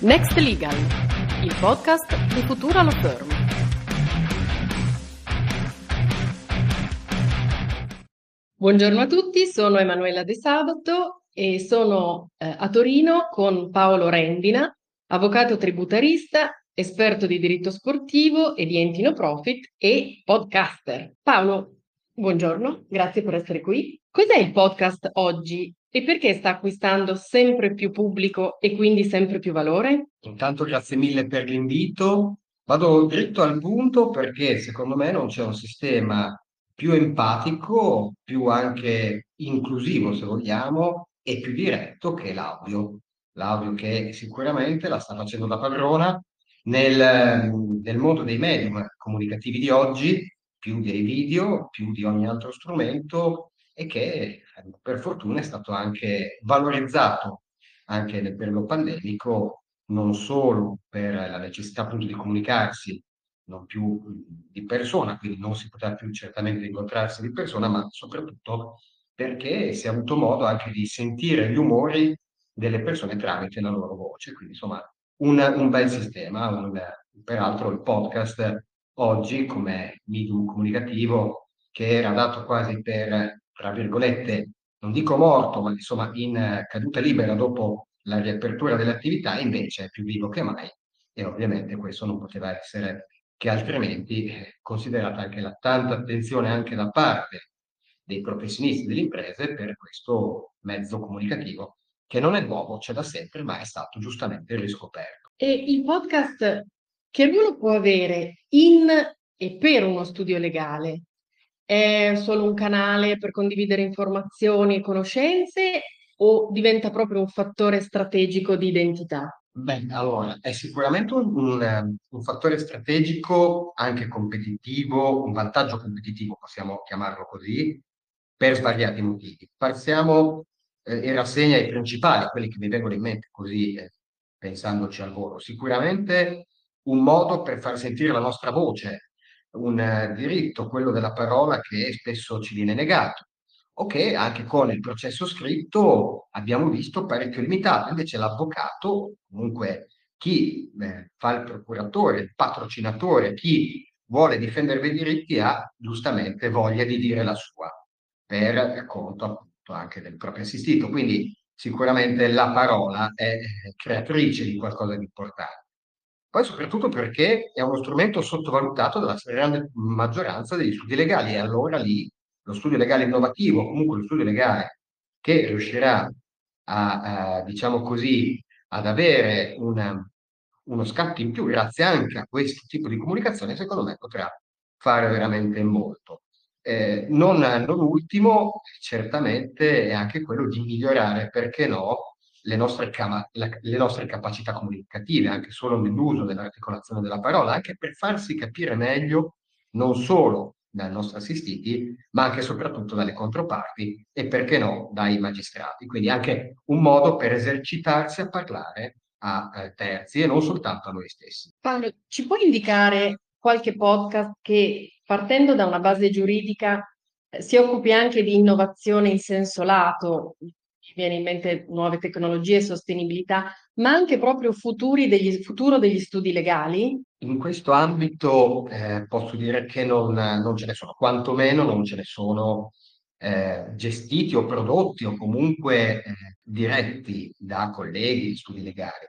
Next Legal, il podcast di Futura Law Firm. Buongiorno a tutti, sono Emanuela De Sabato e sono eh, a Torino con Paolo Rendina, avvocato tributarista, esperto di diritto sportivo e di enti no profit e podcaster. Paolo, buongiorno, grazie per essere qui. Cos'è il podcast oggi e perché sta acquistando sempre più pubblico e quindi sempre più valore? Intanto grazie mille per l'invito. Vado dritto al punto perché secondo me non c'è un sistema più empatico, più anche inclusivo se vogliamo, e più diretto che l'audio. L'audio che sicuramente la sta facendo da padrona nel, nel mondo dei medium comunicativi di oggi, più dei video, più di ogni altro strumento, e che per fortuna è stato anche valorizzato anche nel periodo pandemico, non solo per la necessità appunto di comunicarsi non più di persona, quindi non si poteva più certamente incontrarsi di persona, ma soprattutto perché si è avuto modo anche di sentire gli umori delle persone tramite la loro voce. Quindi insomma un, un bel sistema, un, peraltro il podcast oggi come medium comunicativo che era dato quasi per tra virgolette, non dico morto, ma insomma in caduta libera dopo la riapertura delle attività, invece è più vivo che mai e ovviamente questo non poteva essere che altrimenti, eh, considerata anche la tanta attenzione anche da parte dei professionisti delle imprese per questo mezzo comunicativo, che non è nuovo, c'è da sempre, ma è stato giustamente riscoperto. E il podcast che ruolo può avere in e per uno studio legale? È solo un canale per condividere informazioni e conoscenze o diventa proprio un fattore strategico di identità? Beh, allora, è sicuramente un, un, un fattore strategico, anche competitivo, un vantaggio competitivo, possiamo chiamarlo così, per svariati motivi. Passiamo eh, in rassegna i principali, quelli che mi vengono in mente così eh, pensandoci al volo. Sicuramente un modo per far sentire la nostra voce un eh, diritto, quello della parola, che spesso ci viene negato o che anche con il processo scritto abbiamo visto parecchio limitato. Invece l'avvocato, comunque chi eh, fa il procuratore, il patrocinatore, chi vuole difendere i diritti ha giustamente voglia di dire la sua per conto appunto anche del proprio assistito. Quindi sicuramente la parola è eh, creatrice di qualcosa di importante. Poi soprattutto perché è uno strumento sottovalutato dalla grande maggioranza degli studi legali e allora lì lo studio legale innovativo, comunque lo studio legale che riuscirà a, a diciamo così, ad avere una, uno scatto in più grazie anche a questo tipo di comunicazione, secondo me potrà fare veramente molto. Eh, non, non ultimo, certamente, è anche quello di migliorare, perché no, le nostre, le nostre capacità comunicative, anche solo nell'uso dell'articolazione della parola, anche per farsi capire meglio non solo dai nostri assistiti, ma anche e soprattutto dalle controparti e perché no dai magistrati. Quindi anche un modo per esercitarsi a parlare a eh, terzi e non soltanto a noi stessi. Paolo, ci puoi indicare qualche podcast che partendo da una base giuridica eh, si occupi anche di innovazione in senso lato, viene in mente nuove tecnologie sostenibilità, ma anche proprio degli, futuro degli studi legali? In questo ambito eh, posso dire che non, non, ce ne sono, quantomeno non ce ne sono eh, gestiti o prodotti o comunque eh, diretti da colleghi di studi legali.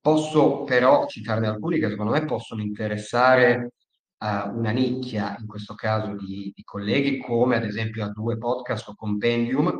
Posso però citarne alcuni che secondo me possono interessare uh, una nicchia, in questo caso di, di colleghi, come ad esempio a due podcast o compendium,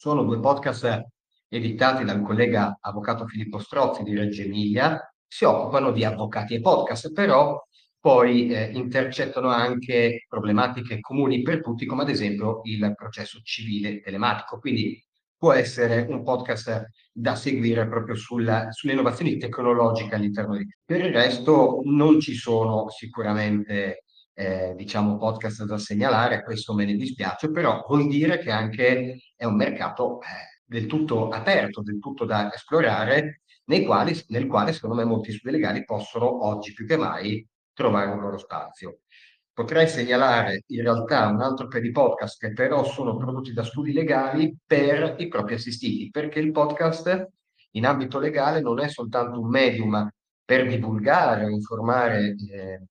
sono due podcast editati dal collega avvocato Filippo Strozzi di Reggio Emilia, si occupano di avvocati e podcast, però poi eh, intercettano anche problematiche comuni per tutti, come ad esempio il processo civile telematico. Quindi può essere un podcast da seguire proprio sulla, sulle innovazioni tecnologiche all'interno di... Per il resto non ci sono sicuramente eh, diciamo podcast da segnalare, questo me ne dispiace, però vuol dire che anche è un mercato eh, del tutto aperto, del tutto da esplorare, quali, nel quale secondo me molti studi legali possono oggi più che mai trovare un loro spazio. Potrei segnalare in realtà un altro paio di podcast che però sono prodotti da studi legali per i propri assistiti, perché il podcast in ambito legale non è soltanto un medium per divulgare o informare eh,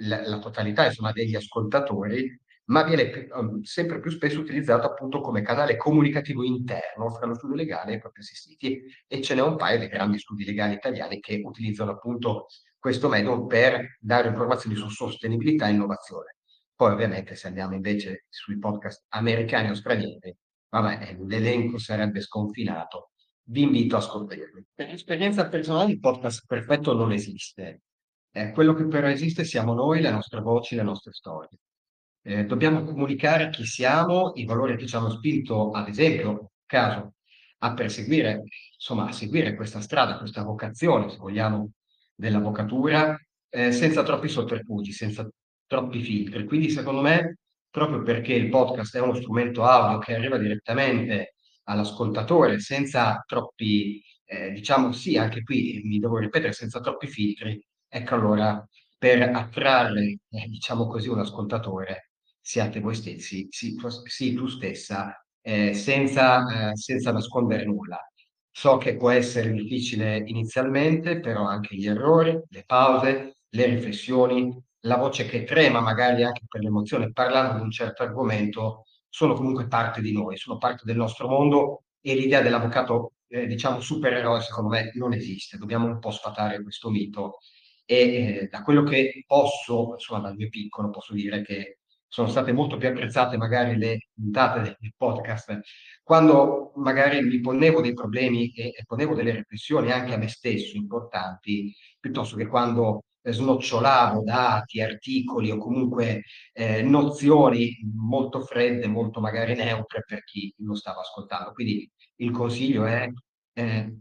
la, la, totalità insomma, degli ascoltatori, ma viene um, sempre più spesso utilizzato appunto come canale comunicativo interno fra lo studio legale e i propri assistiti e ce n'è un paio dei grandi studi legali italiani che utilizzano appunto questo metodo per dare informazioni su sostenibilità e innovazione. Poi ovviamente se andiamo invece sui podcast americani o stranieri, vabbè, l'elenco sarebbe sconfinato. Vi invito a scoprirli. Per esperienza personale il podcast perfetto non esiste. Eh, quello che però esiste siamo noi, le nostre voci, le nostre storie. Eh, dobbiamo comunicare chi siamo, i valori che ci hanno spinto, ad esempio, caso, a perseguire, insomma, a seguire questa strada, questa vocazione, se vogliamo, dell'avvocatura, eh, senza troppi sotterfugi, senza troppi filtri. Quindi, secondo me, proprio perché il podcast è uno strumento audio che arriva direttamente all'ascoltatore senza troppi, eh, diciamo sì, anche qui mi devo ripetere, senza troppi filtri, ecco allora per attrarre, eh, diciamo così, un ascoltatore siate voi stessi, sì, sì tu stessa, eh, senza, eh, senza nascondere nulla. So che può essere difficile inizialmente, però anche gli errori, le pause, le riflessioni, la voce che trema magari anche per l'emozione parlando di un certo argomento, sono comunque parte di noi, sono parte del nostro mondo e l'idea dell'avvocato, eh, diciamo, supereroe, secondo me, non esiste. Dobbiamo un po' sfatare questo mito. E eh, da quello che posso, insomma, dal mio piccolo, posso dire che sono state molto più apprezzate magari le puntate del podcast, quando magari mi ponevo dei problemi e, e ponevo delle riflessioni anche a me stesso importanti, piuttosto che quando snocciolavo dati, articoli o comunque eh, nozioni molto fredde, molto magari neutre per chi lo stava ascoltando. Quindi il consiglio è eh,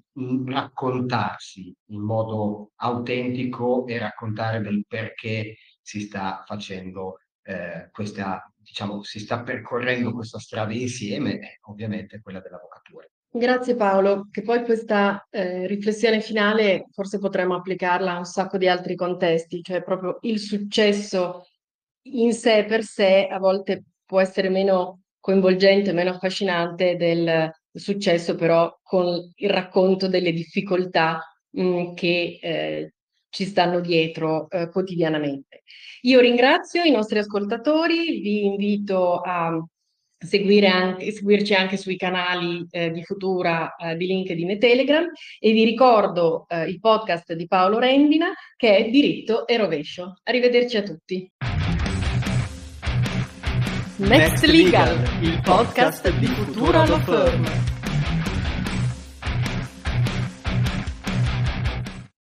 raccontarsi in modo autentico e raccontare del perché si sta facendo eh, questa, diciamo, si sta percorrendo questa strada insieme, è ovviamente quella dell'avvocatura. Grazie Paolo, che poi questa eh, riflessione finale forse potremmo applicarla a un sacco di altri contesti, cioè proprio il successo in sé per sé a volte può essere meno coinvolgente, meno affascinante del successo però con il racconto delle difficoltà mh, mm, che eh, ci stanno dietro eh, quotidianamente. Io ringrazio i nostri ascoltatori, vi invito a seguire anche, seguirci anche sui canali eh, di Futura eh, di LinkedIn e Telegram e vi ricordo eh, il podcast di Paolo Rendina che è Diritto e Rovescio. Arrivederci a tutti. Next Legal, il podcast di Futura Law Firm.